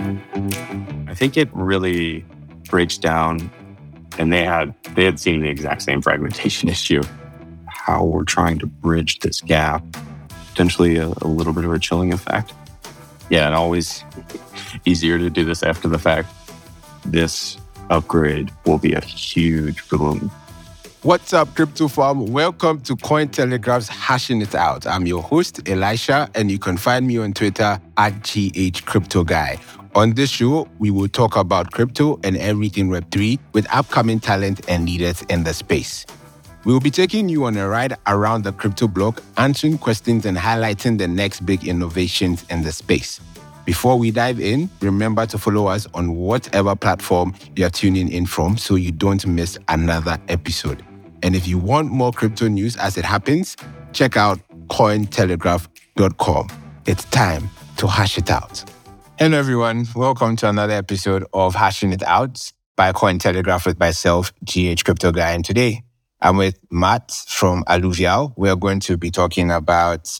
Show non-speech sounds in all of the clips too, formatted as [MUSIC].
I think it really breaks down, and they had they had seen the exact same fragmentation [LAUGHS] issue. How we're trying to bridge this gap, potentially a, a little bit of a chilling effect. Yeah, and always [LAUGHS] easier to do this after the fact. This upgrade will be a huge boom What's up, Crypto Farm? Welcome to Cointelegraph's Hashing It Out. I'm your host, Elisha, and you can find me on Twitter at GH Crypto Guy. On this show, we will talk about crypto and everything Web3 with upcoming talent and leaders in the space. We will be taking you on a ride around the crypto block, answering questions and highlighting the next big innovations in the space. Before we dive in, remember to follow us on whatever platform you're tuning in from so you don't miss another episode. And if you want more crypto news as it happens, check out cointelegraph.com. It's time to hash it out. Hello, everyone. Welcome to another episode of Hashing It Out by Cointelegraph with myself, GH Crypto Guy. And today I'm with Matt from Alluvial. We're going to be talking about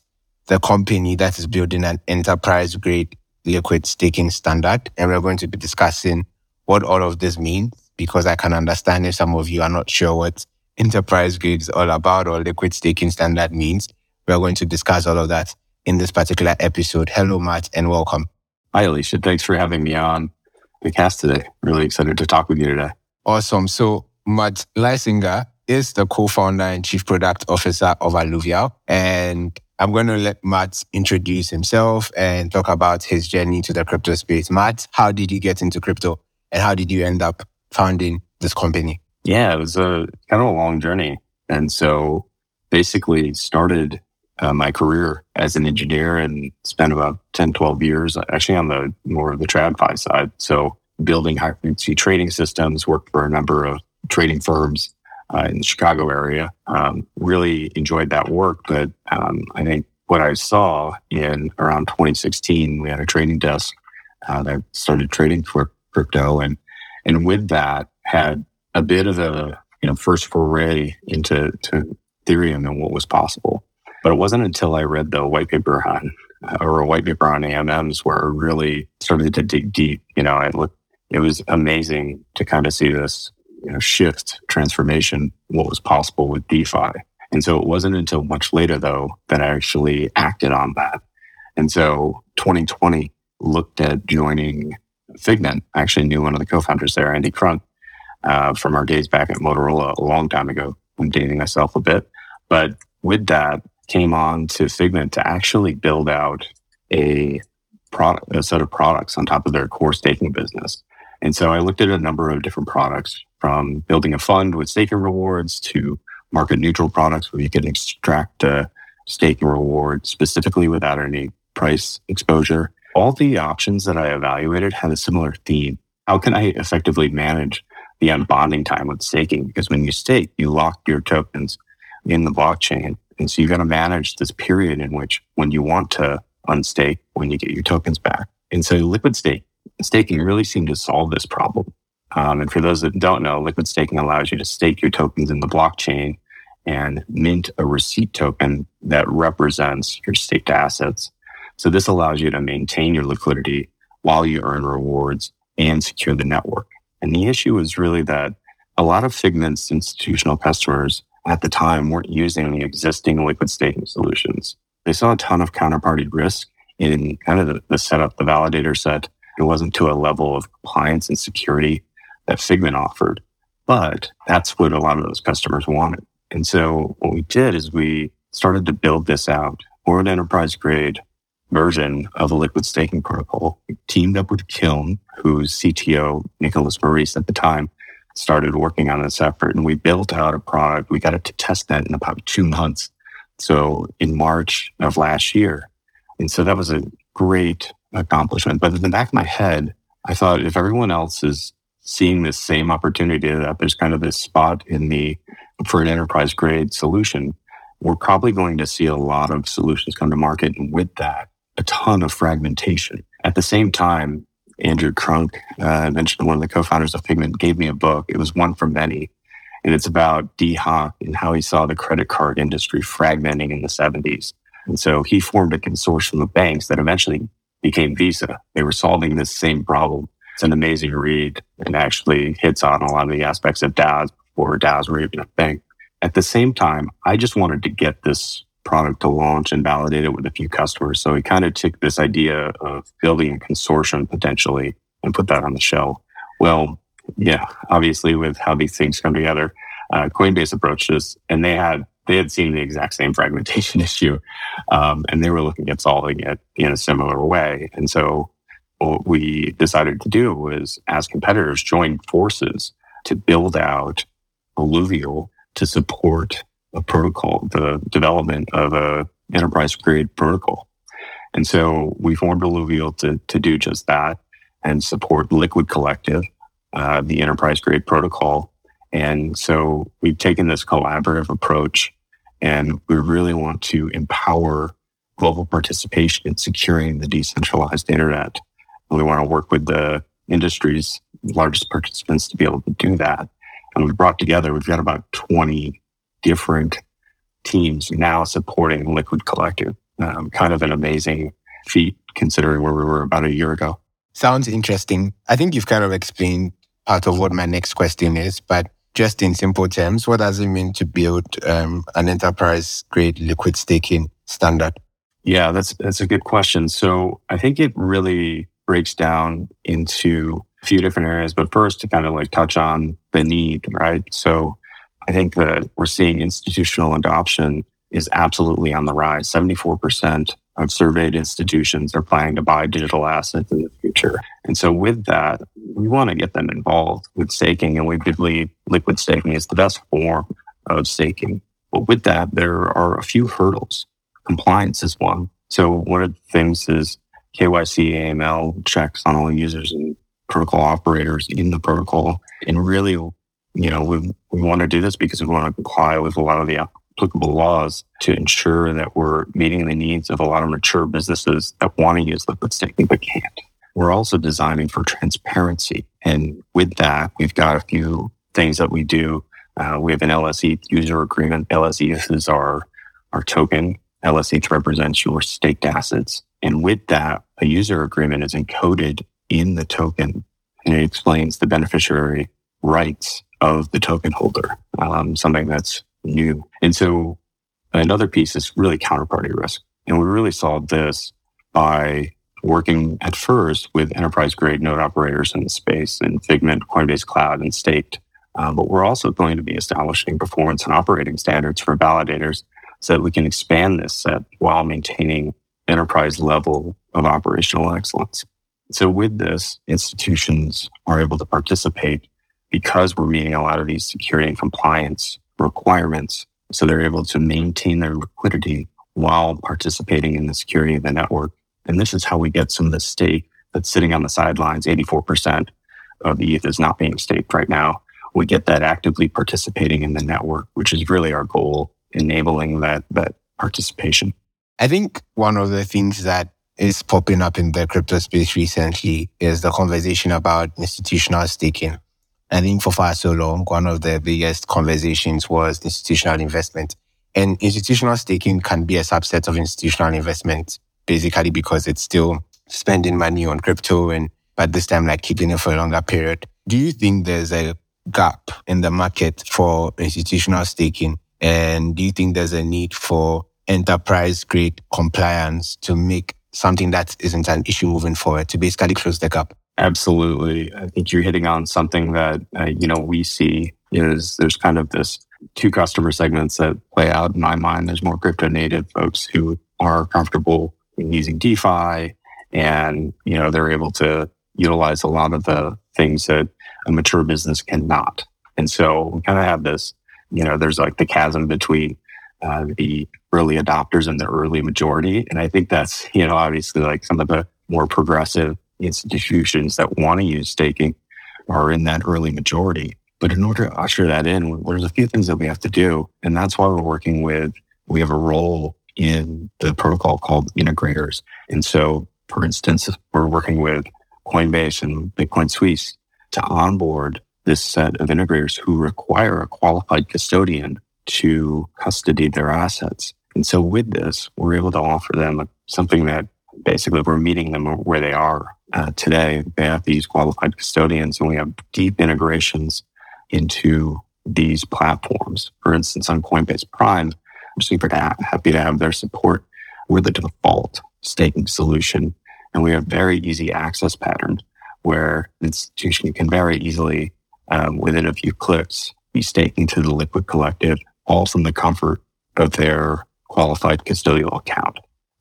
the company that is building an enterprise grade liquid staking standard. And we're going to be discussing what all of this means because I can understand if some of you are not sure what enterprise grade is all about or liquid staking standard means. We're going to discuss all of that in this particular episode. Hello, Matt, and welcome. Hi, Elisha. Thanks for having me on the cast today. Really excited to talk with you today. Awesome. So, Matt Leisinger is the co-founder and chief product officer of Alluvial. And I'm going to let Matt introduce himself and talk about his journey to the crypto space. Matt, how did you get into crypto and how did you end up founding this company? Yeah, it was a kind of a long journey. And so basically started uh, my career as an engineer and spent about 10, 12 years actually on the more of the TradFi side. So building high frequency trading systems, worked for a number of trading firms uh, in the Chicago area. Um, really enjoyed that work. But um, I think what I saw in around 2016, we had a trading desk uh, that started trading for crypto. And, and with that had a bit of a you know first foray into to Ethereum and what was possible. But it wasn't until I read the white paper on or a white paper on AMMs where I really started to dig deep. You know, I looked. It was amazing to kind of see this you know shift transformation what was possible with DeFi. And so it wasn't until much later though that I actually acted on that. And so 2020 looked at joining Figment. I actually knew one of the co-founders there, Andy Cronk, uh, from our days back at Motorola a long time ago. I'm dating myself a bit, but with that came on to Figment to actually build out a product, a set of products on top of their core staking business. And so I looked at a number of different products from building a fund with staking rewards to market neutral products where you can extract a staking reward specifically without any price exposure. All the options that I evaluated had a similar theme. How can I effectively manage the unbonding time with staking because when you stake, you lock your tokens in the blockchain. And so you've got to manage this period in which when you want to unstake, when you get your tokens back. And so liquid stake, staking really seemed to solve this problem. Um, and for those that don't know, liquid staking allows you to stake your tokens in the blockchain and mint a receipt token that represents your staked assets. So this allows you to maintain your liquidity while you earn rewards and secure the network. And the issue is really that a lot of Figment's institutional customers at the time weren't using the existing liquid staking solutions. They saw a ton of counterparty risk in kind of the, the setup, the validator set. It wasn't to a level of compliance and security that Figment offered, but that's what a lot of those customers wanted. And so what we did is we started to build this out for an enterprise grade version of a liquid staking protocol. We teamed up with Kiln, whose CTO, Nicholas Maurice at the time, started working on this effort and we built out a product. We got it to test that in about two months. So in March of last year. And so that was a great accomplishment. But in the back of my head, I thought if everyone else is seeing this same opportunity that there's kind of this spot in the for an enterprise grade solution, we're probably going to see a lot of solutions come to market. And with that, a ton of fragmentation. At the same time, Andrew Cronk, uh, mentioned one of the co-founders of Figment, gave me a book. It was one for many. And it's about Dee Hock and how he saw the credit card industry fragmenting in the 70s. And so he formed a consortium of banks that eventually became Visa. They were solving this same problem. It's an amazing read and actually hits on a lot of the aspects of DAOs before DAOs were even a thing. At the same time, I just wanted to get this product to launch and validate it with a few customers. So we kind of took this idea of building a consortium potentially and put that on the shelf. Well, yeah, obviously with how these things come together, uh, Coinbase approached this and they had they had seen the exact same fragmentation [LAUGHS] issue, um, and they were looking at solving it in a similar way. And so, what we decided to do was, as competitors, join forces to build out Alluvial to support a protocol, the development of a enterprise grade protocol. And so we formed Alluvial to, to do just that and support Liquid Collective, uh, the enterprise grade protocol. And so we've taken this collaborative approach and we really want to empower global participation in securing the decentralized internet. And we want to work with the industry's largest participants to be able to do that. And we've brought together, we've got about 20 different teams now supporting Liquid Collective. Um, kind of an amazing feat considering where we were about a year ago. Sounds interesting. I think you've kind of explained part of what my next question is, but just in simple terms, what does it mean to build um, an enterprise grade liquid staking standard? Yeah, that's that's a good question. So I think it really breaks down into a few different areas, but first to kind of like touch on the need, right? So I think that we're seeing institutional adoption is absolutely on the rise. 74% of surveyed institutions are planning to buy digital assets in the future. And so with that, we want to get them involved with staking and we believe liquid staking is the best form of staking. But with that, there are a few hurdles. Compliance is one. So one of the things is KYC AML checks on all users and protocol operators in the protocol. And really, you know, we, we want to do this because we want to comply with a lot of the applicable laws to ensure that we're meeting the needs of a lot of mature businesses that want to use liquid staking but can't. We're also designing for transparency. And with that, we've got a few things that we do. Uh, we have an LSE user agreement. LSE is our, our token. LSE represents your staked assets. And with that, a user agreement is encoded in the token and it explains the beneficiary rights of the token holder, um, something that's new. And so another piece is really counterparty risk. And we really solved this by working at first with enterprise grade node operators in the space in Figment, Coinbase Cloud, and Staked. Um, but we're also going to be establishing performance and operating standards for validators so that we can expand this set while maintaining enterprise level of operational excellence. So with this, institutions are able to participate because we're meeting a lot of these security and compliance requirements. So they're able to maintain their liquidity while participating in the security of the network. And this is how we get some of the stake that's sitting on the sidelines. 84% of the ETH is not being staked right now. We get that actively participating in the network, which is really our goal, enabling that, that participation. I think one of the things that is popping up in the crypto space recently is the conversation about institutional staking. I think for far so long, one of the biggest conversations was institutional investment. And institutional staking can be a subset of institutional investment, basically because it's still spending money on crypto and but this time like keeping it for a longer period. Do you think there's a gap in the market for institutional staking? And do you think there's a need for enterprise grade compliance to make something that isn't an issue moving forward to basically close the gap? Absolutely. I think you're hitting on something that, uh, you know, we see is there's kind of this two customer segments that play out in my mind. There's more crypto native folks who are comfortable using DeFi and, you know, they're able to utilize a lot of the things that a mature business cannot. And so we kind of have this, you know, there's like the chasm between uh, the early adopters and the early majority. And I think that's, you know, obviously like some of the more progressive institutions that want to use staking are in that early majority. But in order to usher that in, there's a few things that we have to do. And that's why we're working with, we have a role in the protocol called integrators. And so, for instance, we're working with Coinbase and Bitcoin Suisse to onboard this set of integrators who require a qualified custodian to custody their assets. And so with this, we're able to offer them something that basically we're meeting them where they are uh, today. They have these qualified custodians and we have deep integrations into these platforms. For instance, on Coinbase Prime, I'm super happy to have their support. We're the default staking solution and we have very easy access patterns where the institution can very easily, um, within a few clicks, be staking to the Liquid Collective, all from the comfort of their qualified custodial account.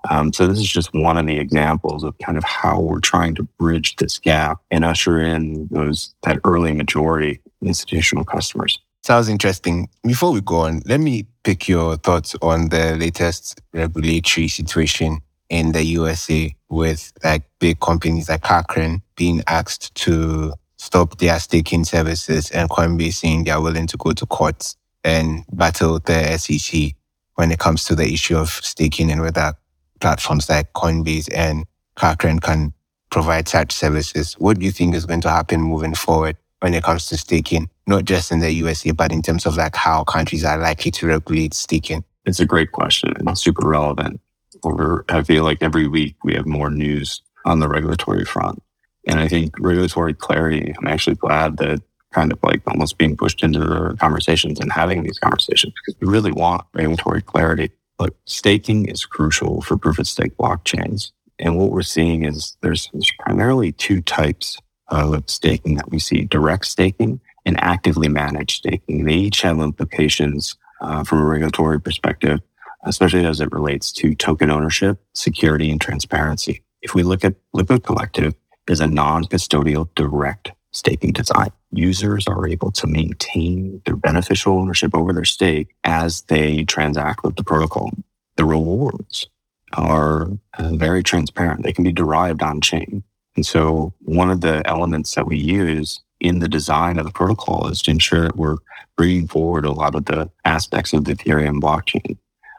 Um, so this is just one of the examples of kind of how we're trying to bridge this gap and usher in those that early majority institutional customers. Sounds interesting. Before we go on, let me pick your thoughts on the latest regulatory situation in the USA with like big companies like Kraken being asked to stop their staking services and Coinbase saying they are willing to go to courts and battle the SEC when it comes to the issue of staking and whether platforms like Coinbase and Kraken can provide such services. What do you think is going to happen moving forward when it comes to staking, not just in the USA, but in terms of like how countries are likely to regulate staking? It's a great question and super relevant. Over, I feel like every week we have more news on the regulatory front. And I think regulatory clarity, I'm actually glad that kind of like almost being pushed into the conversations and having these conversations because we really want regulatory clarity. But staking is crucial for proof of stake blockchains. And what we're seeing is there's, there's primarily two types of staking that we see direct staking and actively managed staking. They each have implications uh, from a regulatory perspective, especially as it relates to token ownership, security, and transparency. If we look at Liquid Collective as a non custodial direct staking design. Users are able to maintain their beneficial ownership over their stake as they transact with the protocol. The rewards are uh, very transparent. They can be derived on chain. And so one of the elements that we use in the design of the protocol is to ensure that we're bringing forward a lot of the aspects of the Ethereum blockchain.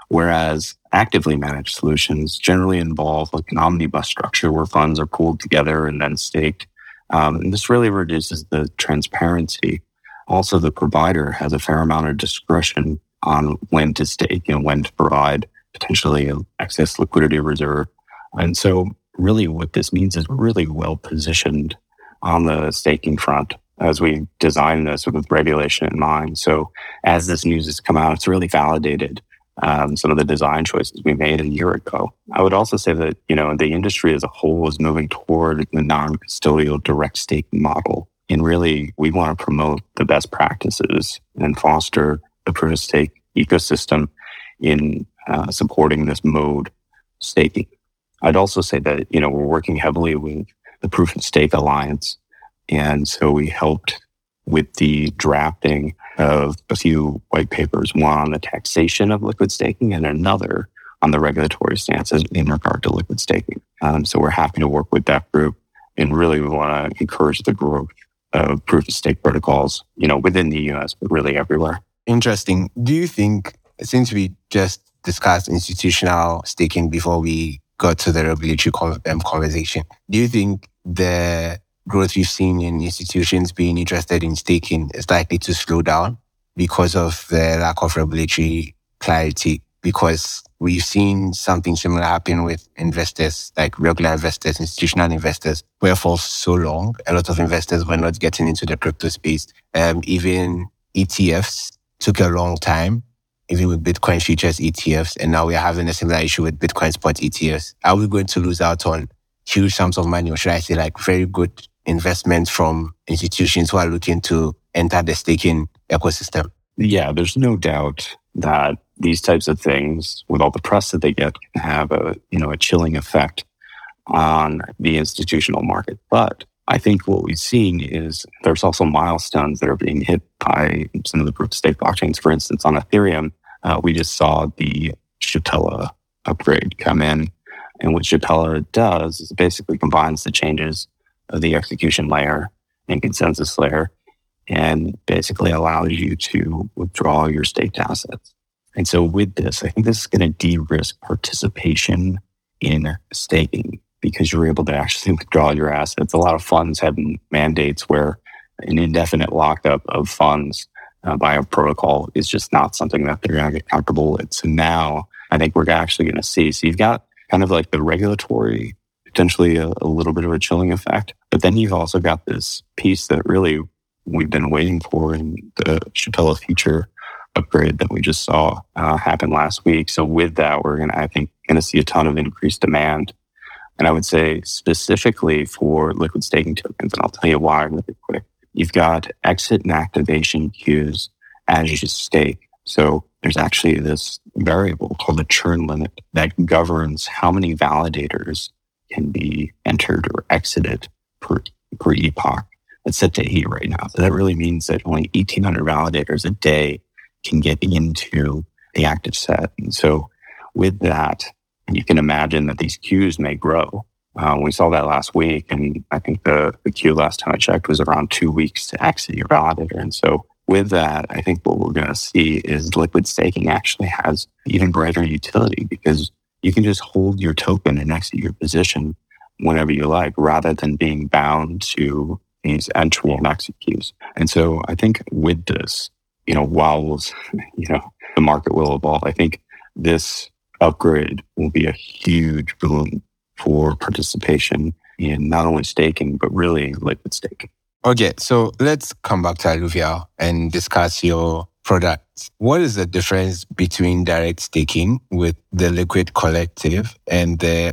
Whereas actively managed solutions generally involve like an omnibus structure where funds are pooled together and then staked um, and this really reduces the transparency. Also, the provider has a fair amount of discretion on when to stake and when to provide potentially excess liquidity reserve. And so, really, what this means is we're really well positioned on the staking front as we design this with regulation in mind. So, as this news has come out, it's really validated um, some of the design choices we made a year ago. I would also say that, you know, the industry as a whole is moving toward the non-custodial direct stake model. And really, we want to promote the best practices and foster the proof of stake ecosystem in uh, supporting this mode staking. I'd also say that, you know, we're working heavily with the Proof of Stake Alliance. And so we helped with the drafting of a few white papers, one on the taxation of liquid staking and another on the regulatory stances in regard to liquid staking. Um, so we're happy to work with that group and really we want to encourage the growth of proof of stake protocols, you know, within the US, but really everywhere. Interesting. Do you think, since we just discussed institutional staking before we got to the regulatory um, conversation, do you think the growth we've seen in institutions being interested in staking is likely to slow down because of the lack of regulatory clarity. Because we've seen something similar happen with investors, like regular investors, institutional investors, where for so long, a lot of investors were not getting into the crypto space. Um, even ETFs took a long time, even with Bitcoin futures ETFs. And now we're having a similar issue with Bitcoin spot ETFs. Are we going to lose out on huge sums of money, or should I say like very good investments from institutions who are looking to enter the staking ecosystem. Yeah, there's no doubt that these types of things, with all the press that they get, can have a you know a chilling effect on the institutional market. But I think what we've seen is there's also milestones that are being hit by some of the proof of stake blockchains. For instance, on Ethereum, uh, we just saw the Shapella upgrade come in. And what Shapella does is basically combines the changes of the execution layer and consensus layer and basically allows you to withdraw your staked assets. And so with this, I think this is going to de-risk participation in staking because you're able to actually [LAUGHS] withdraw your assets. A lot of funds have mandates where an indefinite lockup of funds uh, by a protocol is just not something that they're going to get comfortable with. So now I think we're actually going to see. So you've got kind of like the regulatory, potentially a, a little bit of a chilling effect. But then you've also got this piece that really we've been waiting for in the Shapella feature upgrade that we just saw uh, happen last week. So with that, we're going to, I think, going to see a ton of increased demand. And I would say specifically for liquid staking tokens, and I'll tell you why really quick. You've got exit and activation queues as you stake. So there's actually this variable called the churn limit that governs how many validators can be entered or exited per, per epoch. It's set to eight right now. So that really means that only 1800 validators a day can get into the active set. And so with that, you can imagine that these queues may grow. Uh, we saw that last week, and I think the, the queue last time I checked was around two weeks to exit your validator. And so with that, I think what we're going to see is liquid staking actually has even greater utility because you can just hold your token and exit your position whenever you like rather than being bound to these entry and exit queues. And so I think with this, you know, while [LAUGHS] you know, the market will evolve, I think this upgrade will be a huge boom for participation in not only staking, but really liquid staking. Okay, so let's come back to Alluvial and discuss your product. What is the difference between direct staking with the Liquid Collective and the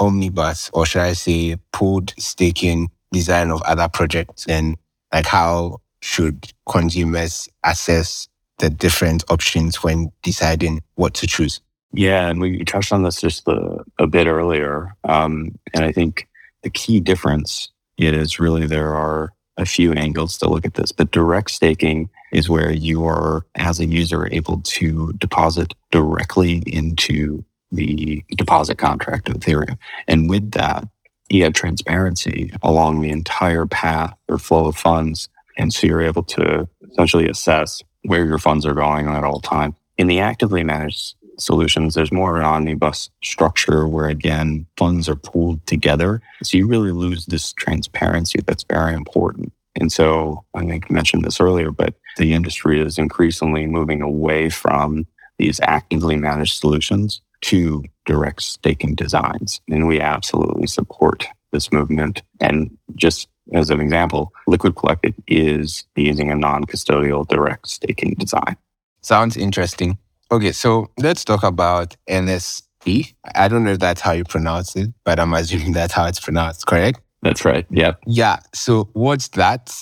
omnibus, or should I say, pooled staking design of other projects? And like, how should consumers assess the different options when deciding what to choose? Yeah, and we touched on this just a, a bit earlier. Um, and I think the key difference is really there are a few angles to look at this, but direct staking is where you are, as a user, able to deposit directly into the deposit contract of Ethereum. And with that, you have transparency along the entire path or flow of funds. And so you're able to essentially assess where your funds are going at all times. In the actively managed solutions, there's more of an omnibus structure where again, funds are pooled together. So you really lose this transparency that's very important. And so I think I mentioned this earlier, but the industry is increasingly moving away from these actively managed solutions to direct staking designs. And we absolutely support this movement. And just as an example, Liquid Collective is using a non custodial direct staking design. Sounds interesting. Okay, so let's talk about LSE. I don't know if that's how you pronounce it, but I'm assuming that's how it's pronounced, correct? That's right. Yeah. Yeah. So what's that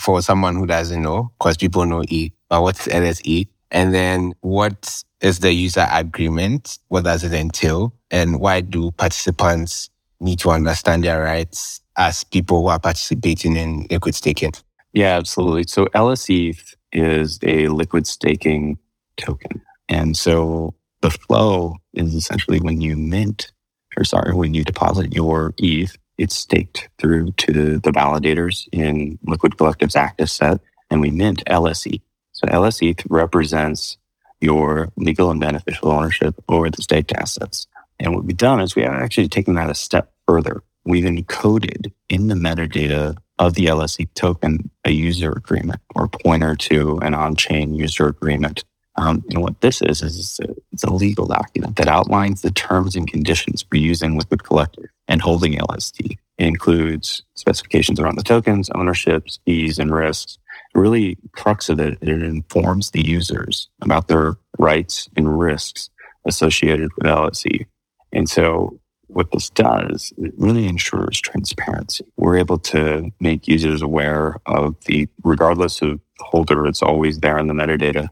for someone who doesn't know? Because people know E, but what's LSE? And then what is the user agreement? What does it entail? And why do participants need to understand their rights as people who are participating in liquid staking? Yeah, absolutely. So LSE is a liquid staking token. And so the flow is essentially when you mint, or sorry, when you deposit your ETH, it's staked through to the validators in Liquid Collective's active set, and we mint LSE. So LSE represents your legal and beneficial ownership over the staked assets. And what we've done is we have actually taken that a step further. We've encoded in the metadata of the LSE token a user agreement or pointer to an on-chain user agreement um, and what this is, is it's a, it's a, legal document that outlines the terms and conditions for using Liquid Collective and holding LST. It includes specifications around the tokens, ownerships, fees, and risks. Really, crux of it, it informs the users about their rights and risks associated with LSE. And so what this does, it really ensures transparency. We're able to make users aware of the, regardless of holder, it's always there in the metadata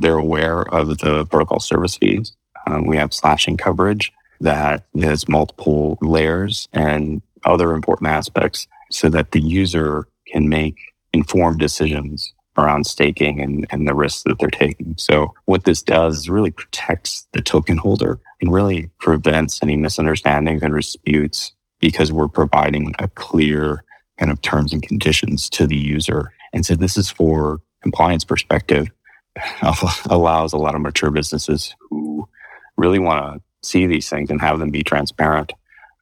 they're aware of the protocol service fees. Um, we have slashing coverage that has multiple layers and other important aspects so that the user can make informed decisions around staking and, and the risks that they're taking. So what this does is really protects the token holder and really prevents any misunderstandings and disputes because we're providing a clear kind of terms and conditions to the user. And so this is for compliance perspective [LAUGHS] allows a lot of mature businesses who really want to see these things and have them be transparent,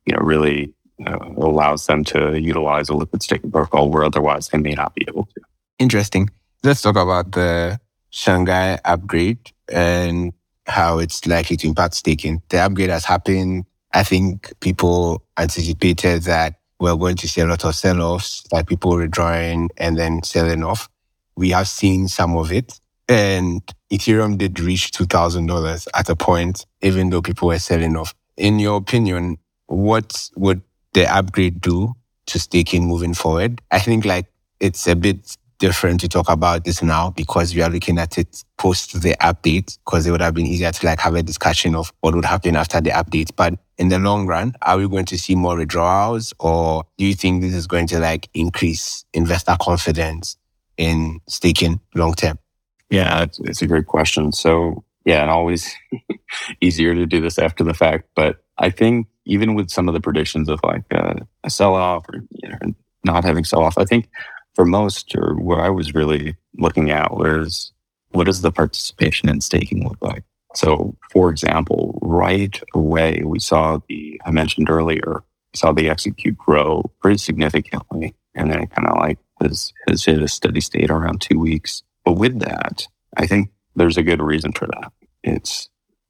you know, really uh, allows them to utilize a liquid staking protocol where otherwise they may not be able to. Interesting. Let's talk about the Shanghai upgrade and how it's likely to impact staking. The upgrade has happened I think people anticipated that we're going to see a lot of sell-offs, like people withdrawing and then selling off. We have seen some of it. And Ethereum did reach $2,000 at a point, even though people were selling off. In your opinion, what would the upgrade do to staking moving forward? I think like it's a bit different to talk about this now because we are looking at it post the update because it would have been easier to like have a discussion of what would happen after the update. But in the long run, are we going to see more withdrawals or do you think this is going to like increase investor confidence in staking long term? Yeah, it's, it's a great question. So yeah, and always [LAUGHS] easier to do this after the fact. But I think even with some of the predictions of like uh, a sell off or you know, not having sell off, I think for most or where I was really looking at was what does the participation in staking look like? So, for example, right away, we saw the, I mentioned earlier, saw the exit queue grow pretty significantly. And then it kind of like has, has hit a steady state around two weeks. But with that, I think there's a good reason for that. It's,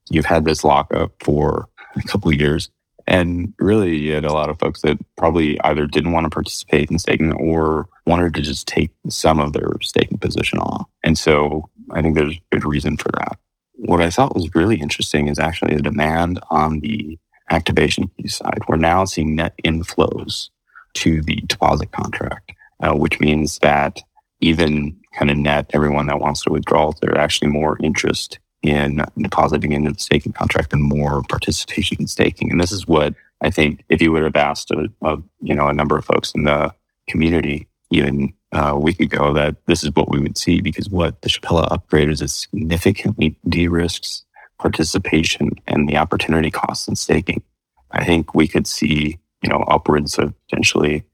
you've had this lockup for a couple of years. And really, you had a lot of folks that probably either didn't want to participate in staking or wanted to just take some of their staking position off. And so I think there's a good reason for that. What I thought was really interesting is actually the demand on the activation fee side. We're now seeing net inflows to the deposit contract, uh, which means that even kind of net everyone that wants to withdraw, there's actually more interest in depositing into the staking contract and more participation in staking. And this is what I think if you would have asked a, a you know a number of folks in the community even uh, a week ago that this is what we would see because what the Shapella upgrade is it significantly de-risks participation and the opportunity costs in staking. I think we could see you know upwards of potentially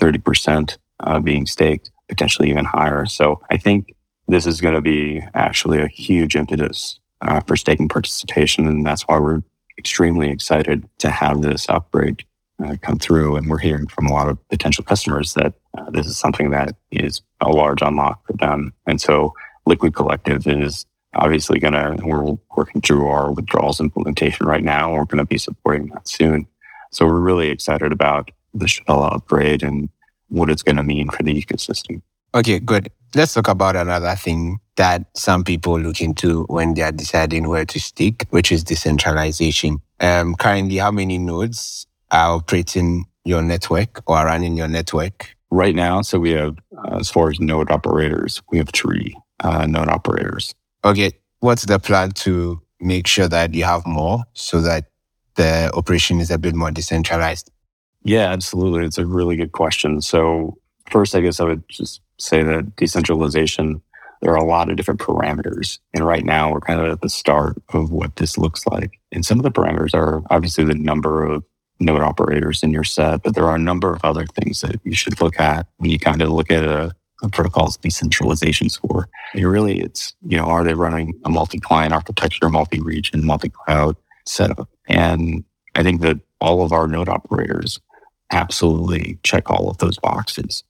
30% uh, being staked, potentially even higher. So I think this is going to be actually a huge impetus uh, for staking participation. And that's why we're extremely excited to have this upgrade uh, come through. And we're hearing from a lot of potential customers that uh, this is something that is a large unlock for them. And so Liquid Collective is obviously going to, we're working through our withdrawals implementation right now. We're going to be supporting that soon. So we're really excited about the Shapella upgrade and what it's going to mean for the ecosystem. Okay, good. Let's talk about another thing that some people look into when they are deciding where to stick, which is decentralization. Um, currently, how many nodes are operating your network or are running your network? Right now, so we have, uh, as far as node operators, we have three uh, node operators. Okay, what's the plan to make sure that you have more so that the operation is a bit more decentralized? Yeah, absolutely. It's a really good question. So first, I guess I would just say that decentralization, there are a lot of different parameters. And right now we're kind of at the start of what this looks like. And some of the parameters are obviously the number of node operators in your set, but there are a number of other things that you should look at when you kind of look at a, a protocol's decentralization score. And really, it's, you know, are they running a multi-client architecture, multi-region, multi-cloud setup? And I think that all of our node operators absolutely check all of those boxes.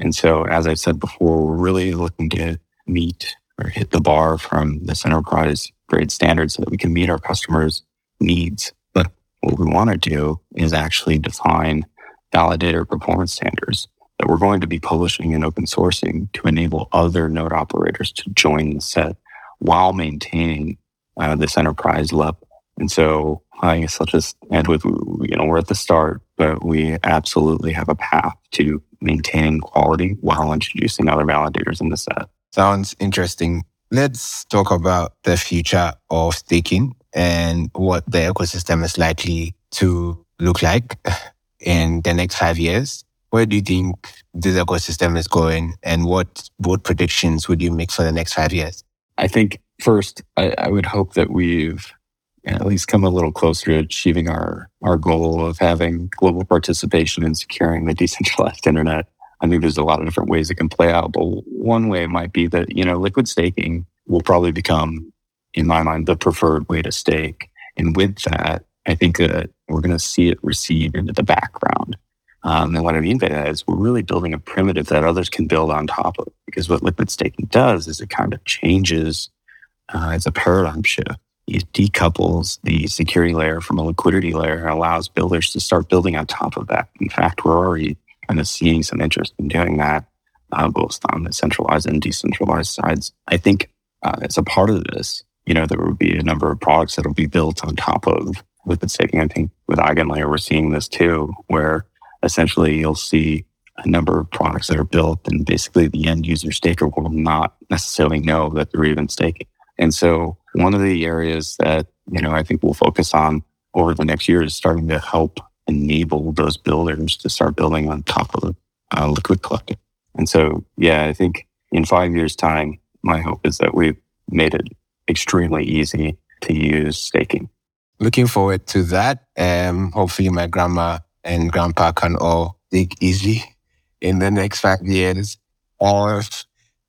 And so, as I said before, we're really looking to meet or hit the bar from this enterprise grade standard so that we can meet our customers' needs. But what we want to do is actually define validator performance standards that we're going to be publishing and open sourcing to enable other node operators to join the set while maintaining uh, this enterprise level. And so I guess I'll just end with, you know, we're at the start, but we absolutely have a path to maintaining quality while introducing other validators in the set. Sounds interesting. Let's talk about the future of staking and what the ecosystem is likely to look like [LAUGHS] in the next five years. Where do you think this ecosystem is going and what bold predictions would you make for the next five years? I think first, I, I would hope that we've at least come a little closer to achieving our, our goal of having global participation in securing the [LAUGHS] decentralized internet. I think there's a lot of different ways it can play out, but one way might be that, you know, liquid staking will probably become, in my mind, the preferred way to stake. And with that, I think that we're going to see it recede into the background. Um, and what I mean by that is we're really building a primitive that others can build on top of. Because what liquid staking does is it kind of changes, uh, it's a paradigm shift it decouples the security layer from a liquidity layer and allows builders to start building on top of that. In fact, we're already kind of seeing some interest in doing that, uh, both on the centralized and decentralized sides. I think uh, as a part of this, you know, there will be a number of products that will be built on top of liquid staking. I think with EigenLayer, we're seeing this too, where essentially you'll see a number of products that are built and basically the end user staker will not necessarily know that they're even staking. And so one of the areas that, you know, I think we'll focus on over the next year is starting to help enable those builders to start building on top of uh, Liquid Collective. And so, yeah, I think in five years' time, my hope is that we've made it extremely easy to use staking. Looking forward to that. Um, hopefully, my grandma and grandpa can all stake easy in the next five years. Or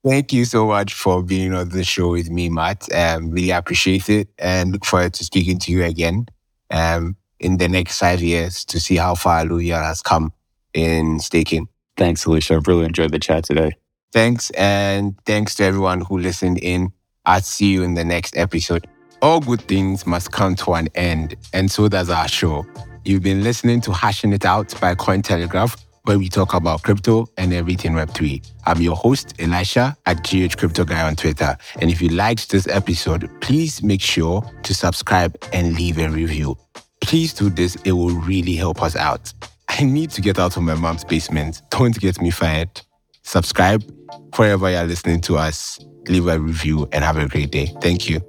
thank you so much for being on the show with me, Matt. Um, really appreciate it and look forward to speaking to you again um, in the next five years to see how far Alluvial has come in staking. Thanks, Elisha. I've really enjoyed the chat today. Thanks. And thanks to everyone who listened in. I'll see you in the next episode. All good things must come to an end, and so does our show. You've been listening to Hashing It Out by Cointelegraph where we talk about crypto and everything Web3. I'm your host, Elisha at GH Crypto Guy on Twitter. And if you liked this episode, please make sure to subscribe and leave a review. Please do this, it will really help us out. I need to get out of my mom's basement. Don't get me fired. Subscribe wherever you're listening to us. Leave a review and have a great day. Thank you.